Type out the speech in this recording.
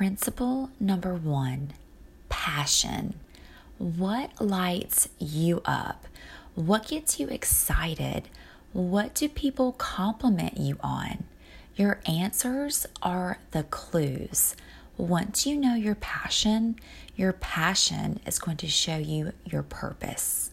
Principle number one passion. What lights you up? What gets you excited? What do people compliment you on? Your answers are the clues. Once you know your passion, your passion is going to show you your purpose.